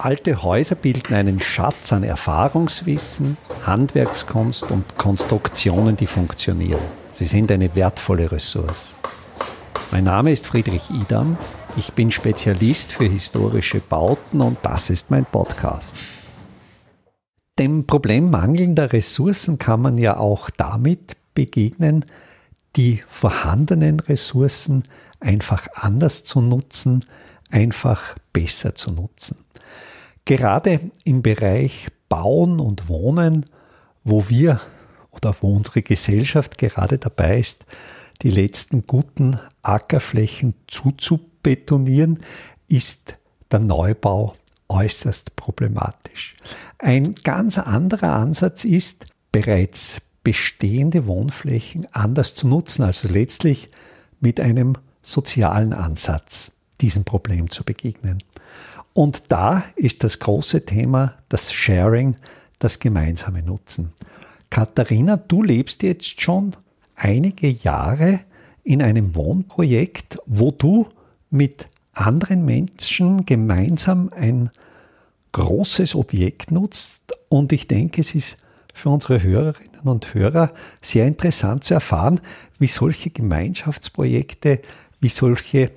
Alte Häuser bilden einen Schatz an Erfahrungswissen, Handwerkskunst und Konstruktionen, die funktionieren. Sie sind eine wertvolle Ressource. Mein Name ist Friedrich Idam. Ich bin Spezialist für historische Bauten und das ist mein Podcast. Dem Problem mangelnder Ressourcen kann man ja auch damit begegnen, die vorhandenen Ressourcen einfach anders zu nutzen, einfach besser zu nutzen. Gerade im Bereich Bauen und Wohnen, wo wir oder wo unsere Gesellschaft gerade dabei ist, die letzten guten Ackerflächen zuzubetonieren, ist der Neubau äußerst problematisch. Ein ganz anderer Ansatz ist, bereits bestehende Wohnflächen anders zu nutzen, also letztlich mit einem sozialen Ansatz diesem Problem zu begegnen. Und da ist das große Thema das Sharing, das gemeinsame Nutzen. Katharina, du lebst jetzt schon einige Jahre in einem Wohnprojekt, wo du mit anderen Menschen gemeinsam ein großes Objekt nutzt. Und ich denke, es ist für unsere Hörerinnen und Hörer sehr interessant zu erfahren, wie solche Gemeinschaftsprojekte, wie solche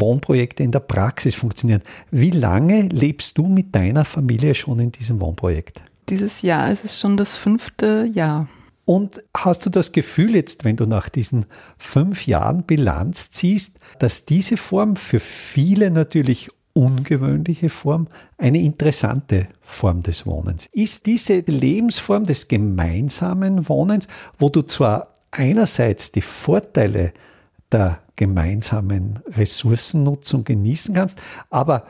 Wohnprojekte in der Praxis funktionieren. Wie lange lebst du mit deiner Familie schon in diesem Wohnprojekt? Dieses Jahr ist es schon das fünfte Jahr. Und hast du das Gefühl jetzt, wenn du nach diesen fünf Jahren Bilanz ziehst, dass diese Form für viele natürlich ungewöhnliche Form eine interessante Form des Wohnens? Ist diese Lebensform des gemeinsamen Wohnens, wo du zwar einerseits die Vorteile der gemeinsamen Ressourcennutzung genießen kannst. Aber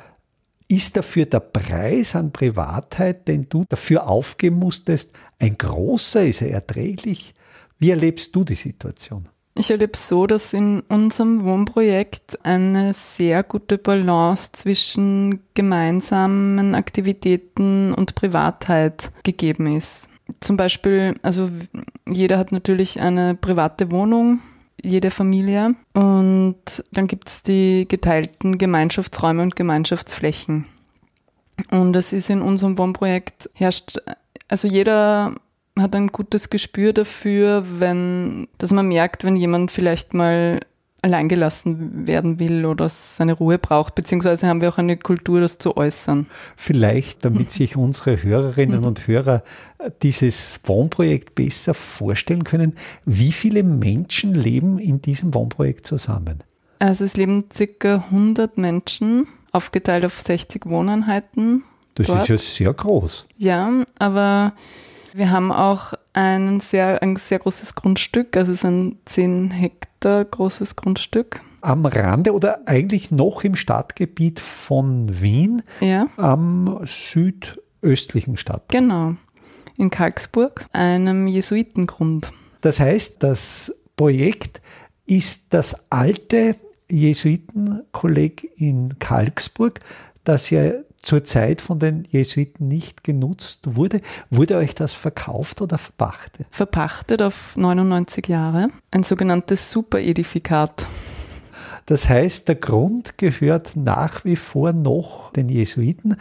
ist dafür der Preis an Privatheit, den du dafür aufgeben musstest, ein großer? Ist er erträglich? Wie erlebst du die Situation? Ich erlebe so, dass in unserem Wohnprojekt eine sehr gute Balance zwischen gemeinsamen Aktivitäten und Privatheit gegeben ist. Zum Beispiel, also jeder hat natürlich eine private Wohnung, jede Familie. Und dann gibt es die geteilten Gemeinschaftsräume und Gemeinschaftsflächen. Und es ist in unserem Wohnprojekt herrscht, also jeder hat ein gutes Gespür dafür, wenn, dass man merkt, wenn jemand vielleicht mal alleingelassen werden will oder seine Ruhe braucht, beziehungsweise haben wir auch eine Kultur, das zu äußern. Vielleicht, damit sich unsere Hörerinnen und Hörer dieses Wohnprojekt besser vorstellen können, wie viele Menschen leben in diesem Wohnprojekt zusammen? Also es leben circa 100 Menschen, aufgeteilt auf 60 Wohneinheiten. Das dort. ist ja sehr groß. Ja, aber wir haben auch ein sehr, ein sehr großes Grundstück, also es ist ein 10 Hektar großes Grundstück. Am Rande oder eigentlich noch im Stadtgebiet von Wien, ja. am südöstlichen Stadt. Genau, in Kalksburg, einem Jesuitengrund. Das heißt, das Projekt ist das alte Jesuitenkolleg in Kalksburg, das ja zur Zeit von den Jesuiten nicht genutzt wurde. Wurde euch das verkauft oder verpachtet? Verpachtet auf 99 Jahre. Ein sogenanntes Superedifikat. Das heißt, der Grund gehört nach wie vor noch den Jesuiten.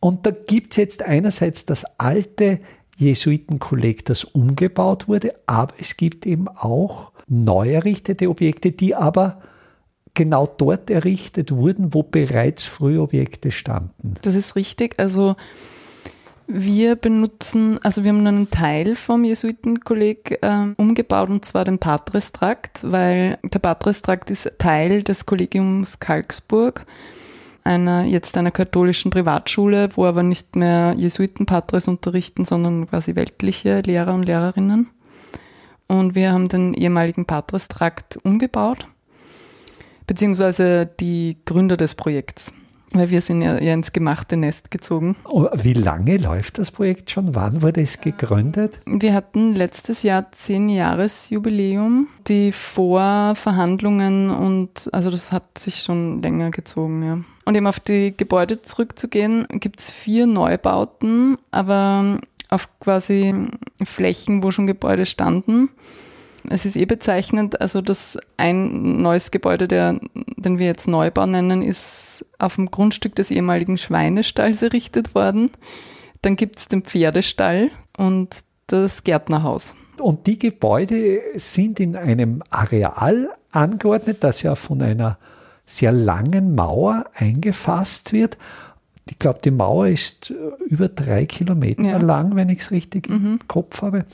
Und da gibt es jetzt einerseits das alte Jesuitenkolleg, das umgebaut wurde, aber es gibt eben auch neu errichtete Objekte, die aber genau dort errichtet wurden, wo bereits frühe Objekte standen. Das ist richtig. Also wir benutzen, also wir haben einen Teil vom Jesuitenkolleg äh, umgebaut und zwar den Patristrakt, weil der Patristrakt ist Teil des Kollegiums Kalksburg, einer jetzt einer katholischen Privatschule, wo aber nicht mehr Jesuitenpatres unterrichten, sondern quasi weltliche Lehrer und Lehrerinnen. Und wir haben den ehemaligen Patristrakt umgebaut beziehungsweise die Gründer des Projekts. Weil wir sind ja ins gemachte Nest gezogen. Oh, wie lange läuft das Projekt schon? Wann wurde es gegründet? Wir hatten letztes Jahr zehn Jahresjubiläum. Die Vorverhandlungen und also das hat sich schon länger gezogen, ja. Und eben auf die Gebäude zurückzugehen, gibt es vier Neubauten, aber auf quasi Flächen, wo schon Gebäude standen. Es ist eh bezeichnend, also das ein neues Gebäude, der, den wir jetzt Neubau nennen, ist auf dem Grundstück des ehemaligen Schweinestalls errichtet worden. Dann gibt es den Pferdestall und das Gärtnerhaus. Und die Gebäude sind in einem Areal angeordnet, das ja von einer sehr langen Mauer eingefasst wird ich glaube, die Mauer ist über drei Kilometer ja. lang, wenn ich es richtig mhm. im Kopf habe.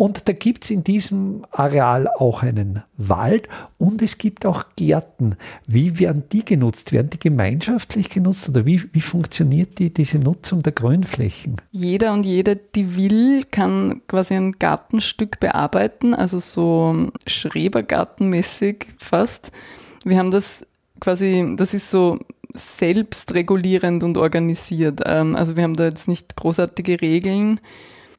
Und da gibt es in diesem Areal auch einen Wald und es gibt auch Gärten. Wie werden die genutzt? Werden die gemeinschaftlich genutzt oder wie, wie funktioniert die, diese Nutzung der Grünflächen? Jeder und jede, die will, kann quasi ein Gartenstück bearbeiten, also so Schrebergartenmäßig fast. Wir haben das quasi, das ist so selbstregulierend und organisiert. Ähm, also wir haben da jetzt nicht großartige Regeln.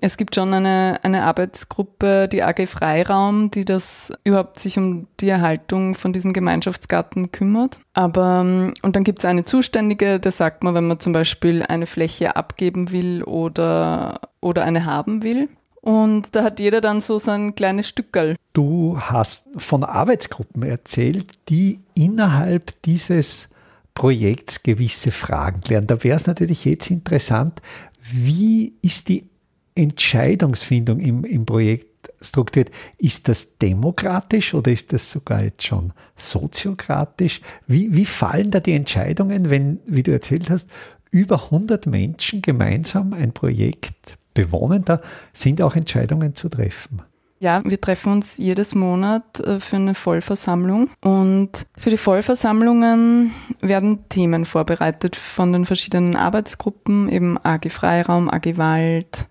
Es gibt schon eine, eine Arbeitsgruppe, die AG Freiraum, die das überhaupt sich um die Erhaltung von diesem Gemeinschaftsgarten kümmert. Aber, ähm, und dann gibt es eine Zuständige, da sagt man, wenn man zum Beispiel eine Fläche abgeben will oder, oder eine haben will. Und da hat jeder dann so sein kleines Stückerl. Du hast von Arbeitsgruppen erzählt, die innerhalb dieses Projekts gewisse Fragen klären. Da wäre es natürlich jetzt interessant, wie ist die Entscheidungsfindung im, im Projekt strukturiert? Ist das demokratisch oder ist das sogar jetzt schon soziokratisch? Wie, wie fallen da die Entscheidungen, wenn, wie du erzählt hast, über 100 Menschen gemeinsam ein Projekt bewohnen? Da sind auch Entscheidungen zu treffen. Ja, wir treffen uns jedes Monat äh, für eine Vollversammlung und für die Vollversammlungen werden Themen vorbereitet von den verschiedenen Arbeitsgruppen, eben AG Freiraum, AG Wald.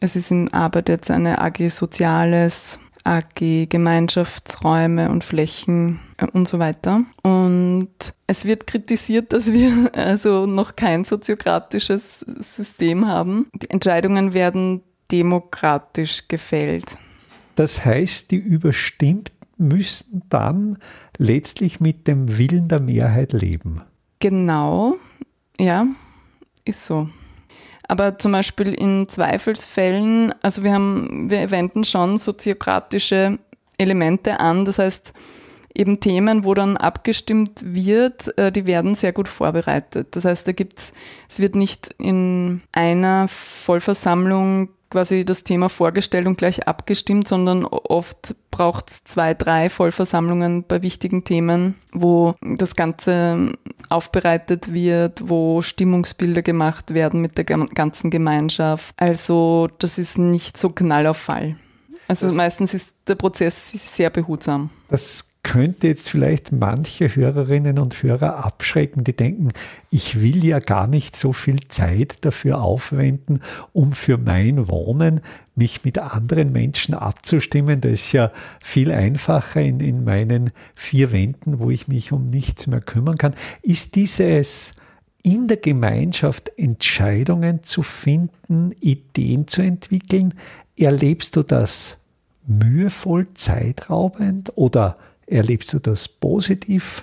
Es ist in Arbeit jetzt eine AG Soziales, AG Gemeinschaftsräume und Flächen äh, und so weiter. Und es wird kritisiert, dass wir also noch kein soziokratisches System haben. Die Entscheidungen werden demokratisch gefällt. Das heißt, die Überstimmten müssen dann letztlich mit dem Willen der Mehrheit leben. Genau, ja, ist so. Aber zum Beispiel in Zweifelsfällen, also wir haben, wir wenden schon soziokratische Elemente an, das heißt, eben Themen, wo dann abgestimmt wird, äh, die werden sehr gut vorbereitet. Das heißt, da gibt's, es wird nicht in einer Vollversammlung quasi das Thema vorgestellt und gleich abgestimmt, sondern oft braucht es zwei, drei Vollversammlungen bei wichtigen Themen, wo das Ganze aufbereitet wird, wo Stimmungsbilder gemacht werden mit der ganzen Gemeinschaft. Also das ist nicht so Knall auf Fall. Also das meistens ist der Prozess sehr behutsam. Das könnte jetzt vielleicht manche Hörerinnen und Hörer abschrecken, die denken, ich will ja gar nicht so viel Zeit dafür aufwenden, um für mein Wohnen mich mit anderen Menschen abzustimmen. Das ist ja viel einfacher in, in meinen vier Wänden, wo ich mich um nichts mehr kümmern kann. Ist dieses in der Gemeinschaft Entscheidungen zu finden, Ideen zu entwickeln, erlebst du das mühevoll, zeitraubend oder Erlebst du das positiv?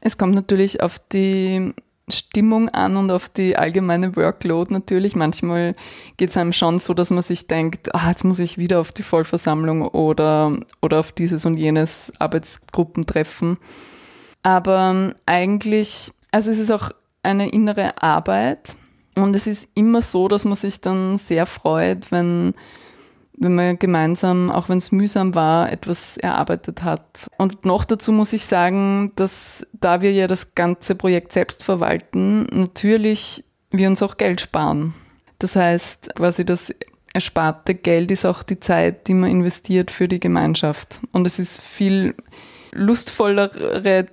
Es kommt natürlich auf die Stimmung an und auf die allgemeine Workload natürlich. Manchmal geht es einem schon so, dass man sich denkt, ah, jetzt muss ich wieder auf die Vollversammlung oder, oder auf dieses und jenes Arbeitsgruppentreffen. Aber ähm, eigentlich, also es ist auch eine innere Arbeit und es ist immer so, dass man sich dann sehr freut, wenn wenn man gemeinsam, auch wenn es mühsam war, etwas erarbeitet hat. Und noch dazu muss ich sagen, dass da wir ja das ganze Projekt selbst verwalten, natürlich wir uns auch Geld sparen. Das heißt, quasi das ersparte Geld ist auch die Zeit, die man investiert für die Gemeinschaft. Und es ist viel lustvollere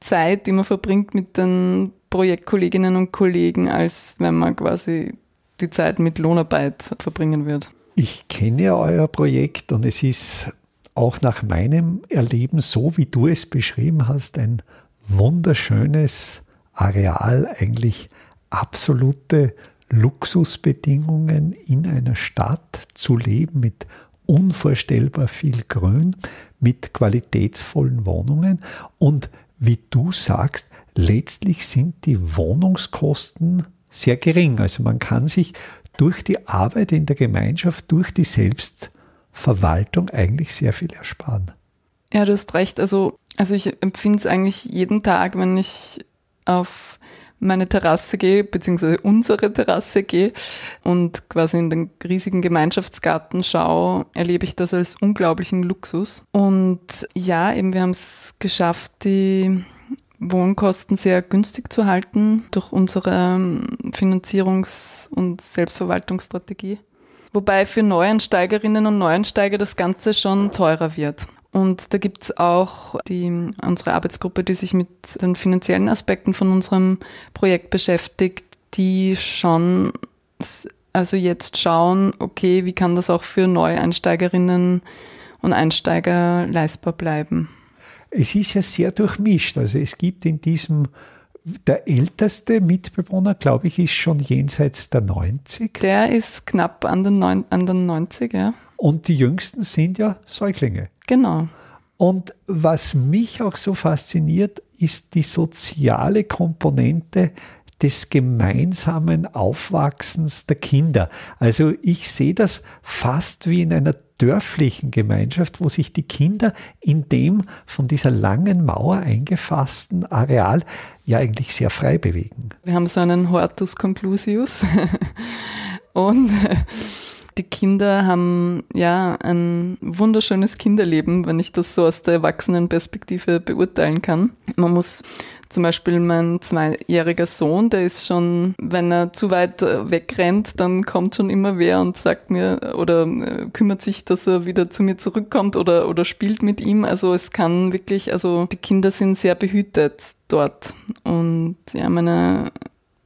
Zeit, die man verbringt mit den Projektkolleginnen und Kollegen, als wenn man quasi die Zeit mit Lohnarbeit verbringen wird. Ich kenne euer Projekt und es ist auch nach meinem Erleben, so wie du es beschrieben hast, ein wunderschönes Areal, eigentlich absolute Luxusbedingungen in einer Stadt zu leben mit unvorstellbar viel Grün, mit qualitätsvollen Wohnungen und wie du sagst, letztlich sind die Wohnungskosten sehr gering. Also man kann sich durch die Arbeit in der Gemeinschaft, durch die Selbst Verwaltung eigentlich sehr viel ersparen. Ja, du hast recht. Also, also ich empfinde es eigentlich jeden Tag, wenn ich auf meine Terrasse gehe, beziehungsweise unsere Terrasse gehe und quasi in den riesigen Gemeinschaftsgarten schaue, erlebe ich das als unglaublichen Luxus. Und ja, eben wir haben es geschafft, die Wohnkosten sehr günstig zu halten durch unsere ähm, Finanzierungs- und Selbstverwaltungsstrategie. Wobei für Neueinsteigerinnen und Neueinsteiger das Ganze schon teurer wird. Und da gibt's auch die, unsere Arbeitsgruppe, die sich mit den finanziellen Aspekten von unserem Projekt beschäftigt, die schon, also jetzt schauen, okay, wie kann das auch für Neueinsteigerinnen und Einsteiger leistbar bleiben? Es ist ja sehr durchmischt. Also es gibt in diesem der älteste Mitbewohner, glaube ich, ist schon jenseits der 90. Der ist knapp an den, neun, an den 90, ja. Und die jüngsten sind ja Säuglinge. Genau. Und was mich auch so fasziniert, ist die soziale Komponente des gemeinsamen Aufwachsens der Kinder. Also ich sehe das fast wie in einer dörflichen Gemeinschaft, wo sich die Kinder in dem von dieser langen Mauer eingefassten Areal ja eigentlich sehr frei bewegen. Wir haben so einen Hortus conclusius und die Kinder haben ja ein wunderschönes Kinderleben, wenn ich das so aus der Erwachsenenperspektive beurteilen kann. Man muss zum Beispiel mein zweijähriger Sohn, der ist schon, wenn er zu weit wegrennt, dann kommt schon immer wer und sagt mir oder äh, kümmert sich, dass er wieder zu mir zurückkommt oder, oder spielt mit ihm. Also es kann wirklich, also die Kinder sind sehr behütet dort. Und ja, meine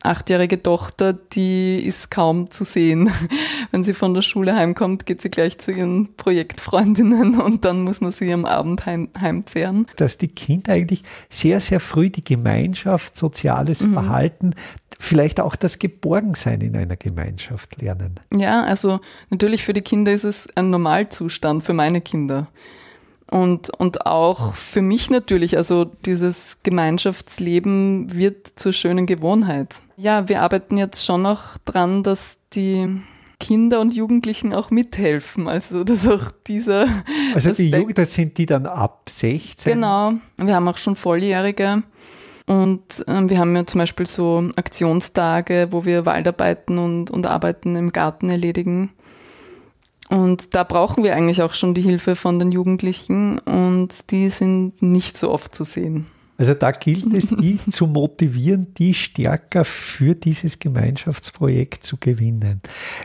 achtjährige Tochter, die ist kaum zu sehen. Wenn sie von der Schule heimkommt, geht sie gleich zu ihren Projektfreundinnen und dann muss man sie am Abend heim, heimzehren. Dass die Kinder eigentlich sehr, sehr früh die Gemeinschaft, soziales mhm. Verhalten, vielleicht auch das Geborgensein in einer Gemeinschaft lernen. Ja, also natürlich für die Kinder ist es ein Normalzustand, für meine Kinder. Und, und auch für mich natürlich, also dieses Gemeinschaftsleben wird zur schönen Gewohnheit. Ja, wir arbeiten jetzt schon noch dran, dass die Kinder und Jugendlichen auch mithelfen. Also dass auch dieser. Also die Jugend, das sind die dann ab 16? Genau. Wir haben auch schon Volljährige. Und äh, wir haben ja zum Beispiel so Aktionstage, wo wir Waldarbeiten und, und Arbeiten im Garten erledigen. Und da brauchen wir eigentlich auch schon die Hilfe von den Jugendlichen und die sind nicht so oft zu sehen. Also da gilt es, die zu motivieren, die stärker für dieses Gemeinschaftsprojekt zu gewinnen.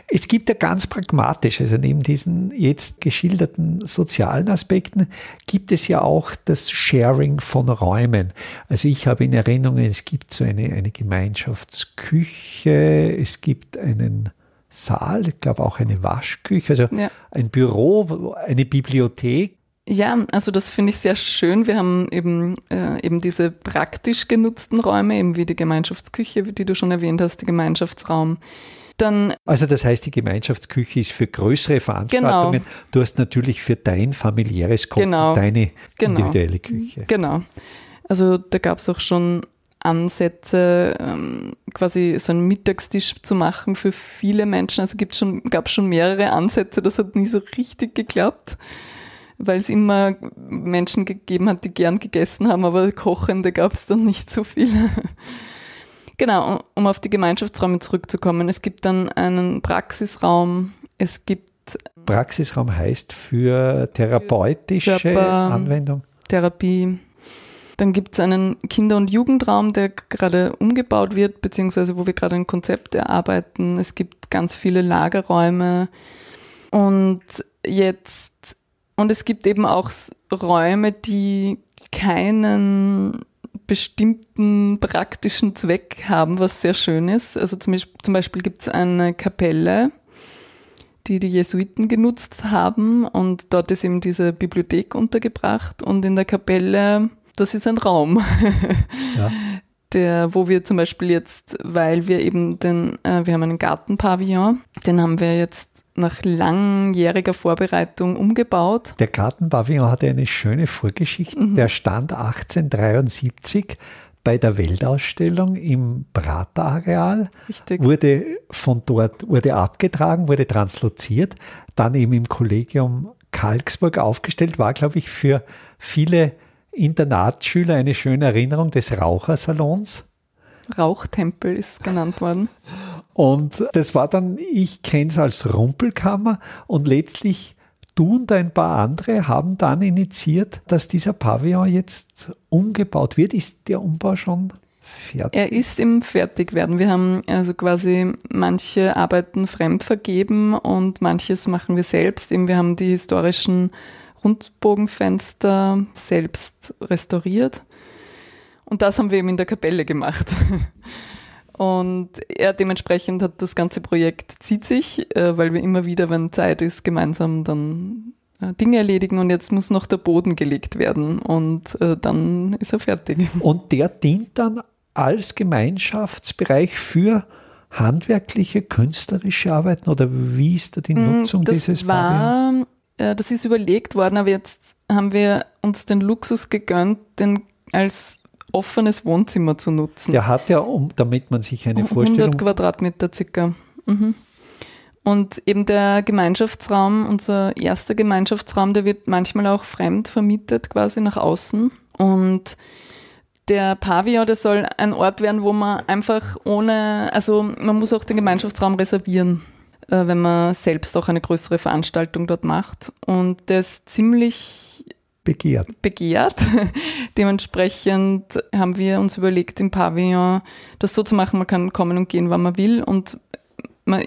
Es gibt ja ganz pragmatisch, also neben diesen jetzt geschilderten sozialen Aspekten gibt es ja auch das Sharing von Räumen. Also ich habe in Erinnerung, es gibt so eine, eine Gemeinschaftsküche, es gibt einen Saal, ich glaube auch eine Waschküche, also ja. ein Büro, eine Bibliothek. Ja, also das finde ich sehr schön. Wir haben eben, äh, eben diese praktisch genutzten Räume, eben wie die Gemeinschaftsküche, die du schon erwähnt hast, die Gemeinschaftsraum. Dann, also das heißt, die Gemeinschaftsküche ist für größere Veranstaltungen. Genau. Du hast natürlich für dein familiäres Kochen genau. deine genau. individuelle Küche. Genau. Also da gab es auch schon Ansätze, ähm, quasi so einen Mittagstisch zu machen für viele Menschen. Also gibt schon, gab schon mehrere Ansätze, das hat nie so richtig geklappt, weil es immer Menschen gegeben hat, die gern gegessen haben, aber Kochende gab es dann nicht so viel. genau, um auf die Gemeinschaftsräume zurückzukommen. Es gibt dann einen Praxisraum, es gibt Praxisraum heißt für therapeutische Körper, Anwendung? Therapie, dann gibt es einen Kinder- und Jugendraum, der gerade umgebaut wird, beziehungsweise wo wir gerade ein Konzept erarbeiten. Es gibt ganz viele Lagerräume. Und jetzt, und es gibt eben auch Räume, die keinen bestimmten praktischen Zweck haben, was sehr schön ist. Also zum Beispiel, zum Beispiel gibt es eine Kapelle, die die Jesuiten genutzt haben und dort ist eben diese Bibliothek untergebracht und in der Kapelle das ist ein Raum. Ja. Der, wo wir zum Beispiel jetzt, weil wir eben den, äh, wir haben einen Gartenpavillon, den haben wir jetzt nach langjähriger Vorbereitung umgebaut. Der Gartenpavillon hatte eine schöne Vorgeschichte. Mhm. Der stand 1873 bei der Weltausstellung im Prater-Areal, wurde von dort wurde abgetragen, wurde transloziert, dann eben im Kollegium Kalksburg aufgestellt, war, glaube ich, für viele Internatsschüler eine schöne Erinnerung des Rauchersalons. Rauchtempel ist genannt worden. Und das war dann, ich kenne es als Rumpelkammer und letztlich du und ein paar andere haben dann initiiert, dass dieser Pavillon jetzt umgebaut wird. Ist der Umbau schon fertig? Er ist im Fertigwerden. Wir haben also quasi manche Arbeiten fremd vergeben und manches machen wir selbst. wir haben die historischen Rundbogenfenster selbst restauriert. Und das haben wir eben in der Kapelle gemacht. Und er dementsprechend hat das ganze Projekt zieht sich, äh, weil wir immer wieder, wenn Zeit ist, gemeinsam dann äh, Dinge erledigen und jetzt muss noch der Boden gelegt werden und äh, dann ist er fertig. Und der dient dann als Gemeinschaftsbereich für handwerkliche, künstlerische Arbeiten oder wie ist da die mm, Nutzung das dieses war, Das ist überlegt worden, aber jetzt haben wir uns den Luxus gegönnt, den als offenes Wohnzimmer zu nutzen. Der hat ja, um, damit man sich eine Vorstellung... 100 Quadratmeter circa. Mhm. Und eben der Gemeinschaftsraum, unser erster Gemeinschaftsraum, der wird manchmal auch fremd vermietet quasi nach außen. Und der Pavillon, der soll ein Ort werden, wo man einfach ohne, also man muss auch den Gemeinschaftsraum reservieren, äh, wenn man selbst auch eine größere Veranstaltung dort macht. Und der ist ziemlich begehrt. begehrt. Dementsprechend haben wir uns überlegt, im Pavillon das so zu machen, man kann kommen und gehen, wann man will und man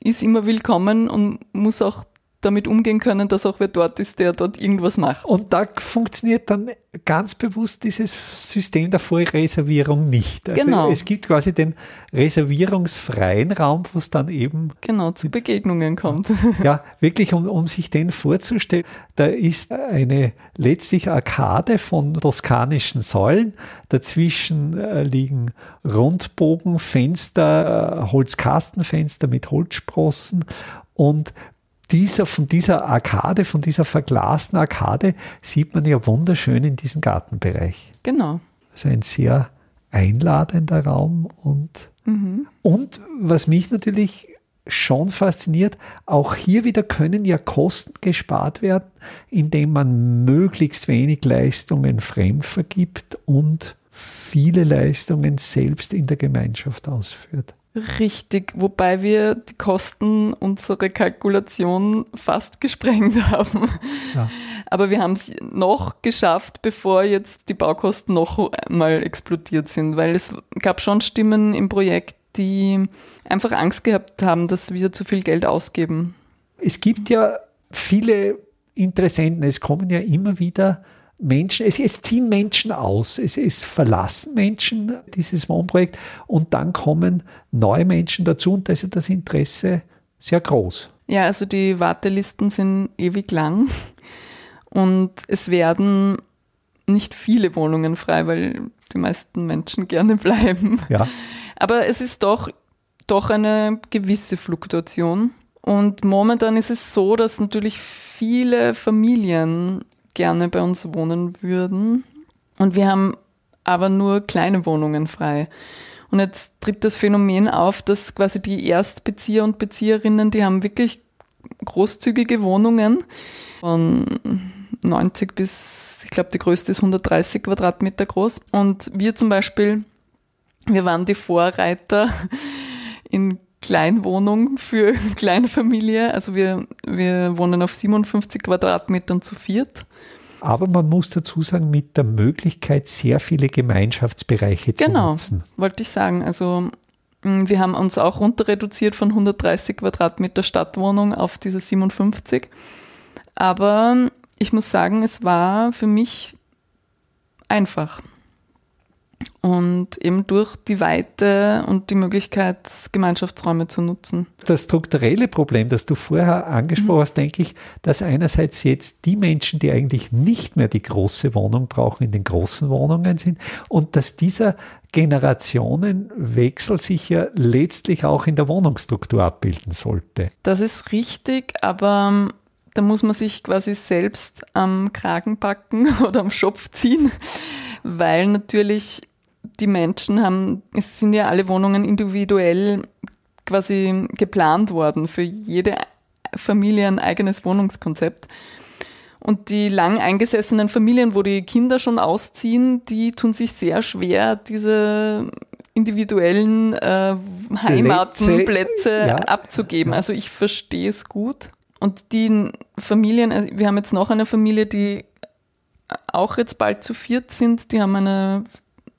ist immer willkommen und muss auch damit umgehen können, dass auch wer dort ist, der dort irgendwas macht. Und da funktioniert dann ganz bewusst dieses System der Vorreservierung nicht. Also genau. Es gibt quasi den reservierungsfreien Raum, wo es dann eben genau zu Begegnungen kommt. Ja, wirklich, um, um sich den vorzustellen, da ist eine letztlich Arkade von toskanischen Säulen. Dazwischen äh, liegen Rundbogenfenster, äh, Holzkastenfenster mit Holzsprossen und dieser, von dieser Arkade, von dieser verglasten Arkade sieht man ja wunderschön in diesem Gartenbereich. Genau. Also ein sehr einladender Raum und, mhm. und was mich natürlich schon fasziniert, auch hier wieder können ja Kosten gespart werden, indem man möglichst wenig Leistungen fremd vergibt und viele Leistungen selbst in der Gemeinschaft ausführt. Richtig, wobei wir die Kosten unsere Kalkulation fast gesprengt haben. Ja. Aber wir haben es noch geschafft, bevor jetzt die Baukosten noch einmal explodiert sind, weil es gab schon Stimmen im Projekt, die einfach Angst gehabt haben, dass wir zu viel Geld ausgeben. Es gibt ja viele Interessenten, es kommen ja immer wieder Menschen, es, es ziehen Menschen aus, es, es verlassen Menschen dieses Wohnprojekt und dann kommen neue Menschen dazu und da ist das Interesse sehr groß. Ja, also die Wartelisten sind ewig lang und es werden nicht viele Wohnungen frei, weil die meisten Menschen gerne bleiben. Ja. Aber es ist doch, doch eine gewisse Fluktuation. Und momentan ist es so, dass natürlich viele Familien gerne bei uns wohnen würden. Und wir haben aber nur kleine Wohnungen frei. Und jetzt tritt das Phänomen auf, dass quasi die Erstbezieher und Bezieherinnen, die haben wirklich großzügige Wohnungen von 90 bis, ich glaube, die größte ist 130 Quadratmeter groß. Und wir zum Beispiel, wir waren die Vorreiter in Kleinwohnung für Kleinfamilie. Also wir, wir wohnen auf 57 Quadratmetern zu viert. Aber man muss dazu sagen, mit der Möglichkeit, sehr viele Gemeinschaftsbereiche zu genau, nutzen. Genau, wollte ich sagen. Also mm, wir haben uns auch runter reduziert von 130 Quadratmeter Stadtwohnung auf diese 57. Aber ich muss sagen, es war für mich einfach. Und eben durch die Weite und die Möglichkeit, Gemeinschaftsräume zu nutzen. Das strukturelle Problem, das du vorher angesprochen mhm. hast, denke ich, dass einerseits jetzt die Menschen, die eigentlich nicht mehr die große Wohnung brauchen, in den großen Wohnungen sind und dass dieser Generationenwechsel sich ja letztlich auch in der Wohnungsstruktur abbilden sollte. Das ist richtig, aber ähm, da muss man sich quasi selbst am Kragen packen oder am Schopf ziehen weil natürlich die Menschen haben, es sind ja alle Wohnungen individuell quasi geplant worden für jede Familie ein eigenes Wohnungskonzept. Und die lang eingesessenen Familien, wo die Kinder schon ausziehen, die tun sich sehr schwer, diese individuellen äh, Heimaten, Plätze, Plätze ja. abzugeben. Also ich verstehe es gut. Und die Familien, also wir haben jetzt noch eine Familie, die auch jetzt bald zu viert sind, die haben eine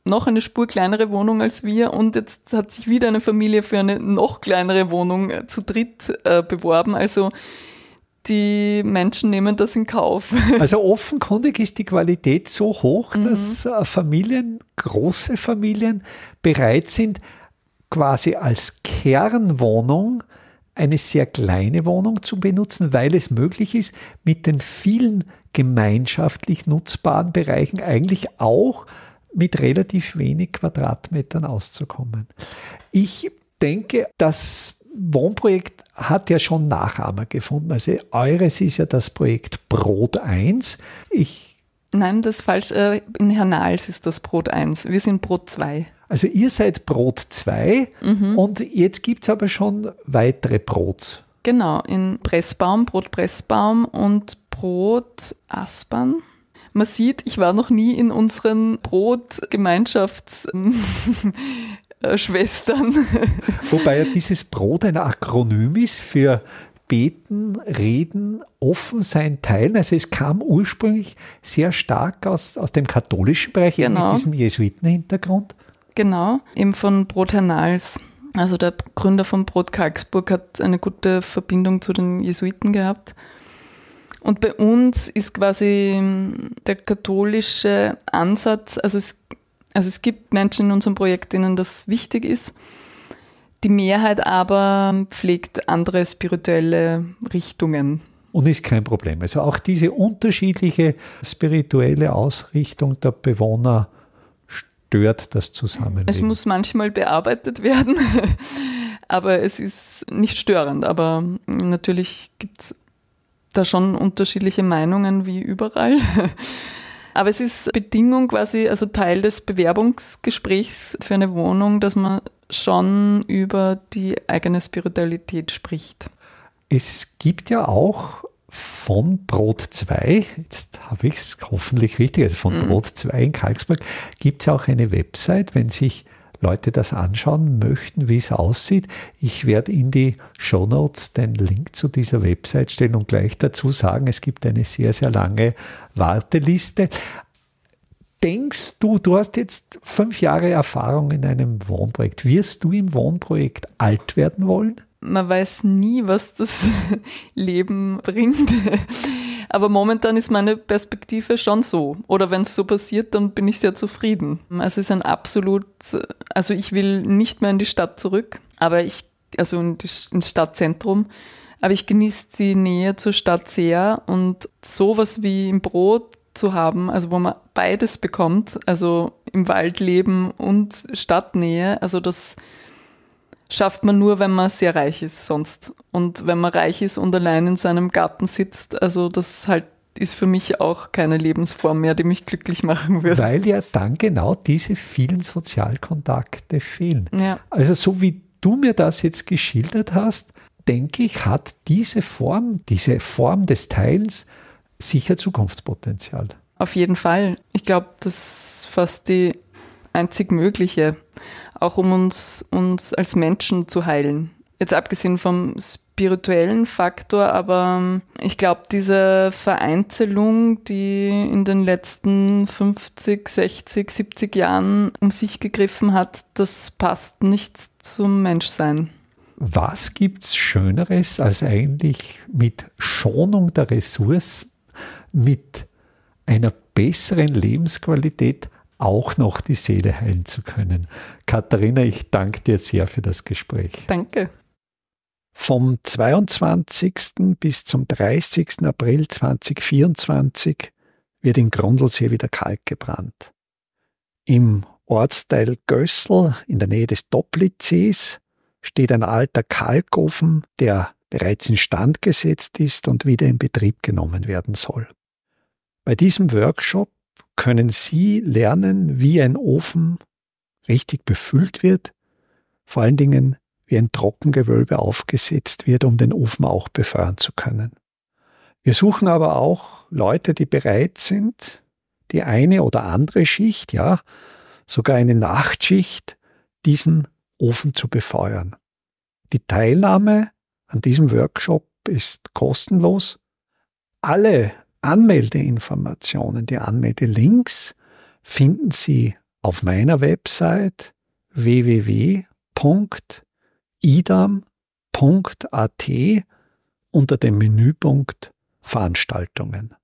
noch eine Spur kleinere Wohnung als wir und jetzt hat sich wieder eine Familie für eine noch kleinere Wohnung äh, zu dritt äh, beworben. Also die Menschen nehmen das in Kauf. Also offenkundig ist die Qualität so hoch, mhm. dass äh, Familien, große Familien bereit sind, quasi als Kernwohnung eine sehr kleine Wohnung zu benutzen, weil es möglich ist, mit den vielen gemeinschaftlich nutzbaren Bereichen eigentlich auch mit relativ wenig Quadratmetern auszukommen. Ich denke, das Wohnprojekt hat ja schon Nachahmer gefunden. Also eures ist ja das Projekt Brot 1. Ich Nein, das ist falsch. Äh, in Hernals ist das Brot 1. Wir sind Brot 2. Also ihr seid Brot 2 mhm. und jetzt gibt es aber schon weitere Brots. Genau, in Pressbaum, Brot Pressbaum und Brot Aspern. Man sieht, ich war noch nie in unseren Brotgemeinschaftsschwestern. Wobei ja dieses Brot ein Akronym ist für Beten, Reden, offen sein, teilen. Also es kam ursprünglich sehr stark aus, aus dem katholischen Bereich, genau. mit diesem Jesuitenhintergrund. Genau, eben von Brot Hernals. Also der Gründer von Brot Karlsburg hat eine gute Verbindung zu den Jesuiten gehabt. Und bei uns ist quasi der katholische Ansatz, also es, also es gibt Menschen in unserem Projekt, denen das wichtig ist. Die Mehrheit aber pflegt andere spirituelle Richtungen. Und ist kein Problem. Also auch diese unterschiedliche spirituelle Ausrichtung der Bewohner stört das Zusammenleben. Es muss manchmal bearbeitet werden, aber es ist nicht störend. Aber natürlich gibt es da schon unterschiedliche Meinungen wie überall. Aber es ist Bedingung quasi, also Teil des Bewerbungsgesprächs für eine Wohnung, dass man schon über die eigene Spiritualität spricht. Es gibt ja auch von Brot 2, jetzt habe ich es hoffentlich richtig, also von mhm. Brot 2 in Kalksburg, gibt es auch eine Website, wenn sich Leute das anschauen möchten, wie es aussieht. Ich werde in die Show Notes den Link zu dieser Website stellen und gleich dazu sagen, es gibt eine sehr, sehr lange Warteliste. Denkst du, du hast jetzt fünf Jahre Erfahrung in einem Wohnprojekt. Wirst du im Wohnprojekt alt werden wollen? Man weiß nie, was das Leben bringt. Aber momentan ist meine Perspektive schon so. Oder wenn es so passiert, dann bin ich sehr zufrieden. Also es ist ein absolut, also ich will nicht mehr in die Stadt zurück, aber ich, also in die, ins Stadtzentrum. Aber ich genieße die Nähe zur Stadt sehr und sowas wie im Brot zu haben, also wo man beides bekommt, also im Wald leben und Stadtnähe, also das schafft man nur, wenn man sehr reich ist sonst. Und wenn man reich ist und allein in seinem Garten sitzt, also das halt ist für mich auch keine Lebensform mehr, die mich glücklich machen würde. Weil ja dann genau diese vielen Sozialkontakte fehlen. Ja. Also so wie du mir das jetzt geschildert hast, denke ich, hat diese Form, diese Form des Teilens sicher Zukunftspotenzial. Auf jeden Fall. Ich glaube, das ist fast die einzig mögliche auch um uns, uns als Menschen zu heilen. Jetzt abgesehen vom spirituellen Faktor, aber ähm, ich glaube, diese Vereinzelung, die in den letzten 50, 60, 70 Jahren um sich gegriffen hat, das passt nicht zum Menschsein. Was gibt's Schöneres, als eigentlich mit Schonung der Ressourcen, mit einer besseren Lebensqualität auch noch die Seele heilen zu können. Katharina, ich danke dir sehr für das Gespräch. Danke. Vom 22. bis zum 30. April 2024 wird in Grundlsee wieder Kalk gebrannt. Im Ortsteil Gössel in der Nähe des Doplitzsees steht ein alter Kalkofen, der bereits instand gesetzt ist und wieder in Betrieb genommen werden soll. Bei diesem Workshop können Sie lernen, wie ein Ofen richtig befüllt wird, vor allen Dingen, wie ein Trockengewölbe aufgesetzt wird, um den Ofen auch befeuern zu können. Wir suchen aber auch Leute, die bereit sind, die eine oder andere Schicht, ja, sogar eine Nachtschicht, diesen Ofen zu befeuern. Die Teilnahme an diesem Workshop ist kostenlos. Alle Anmeldeinformationen, die Anmeldelinks finden Sie auf meiner Website www.idam.at unter dem Menüpunkt Veranstaltungen.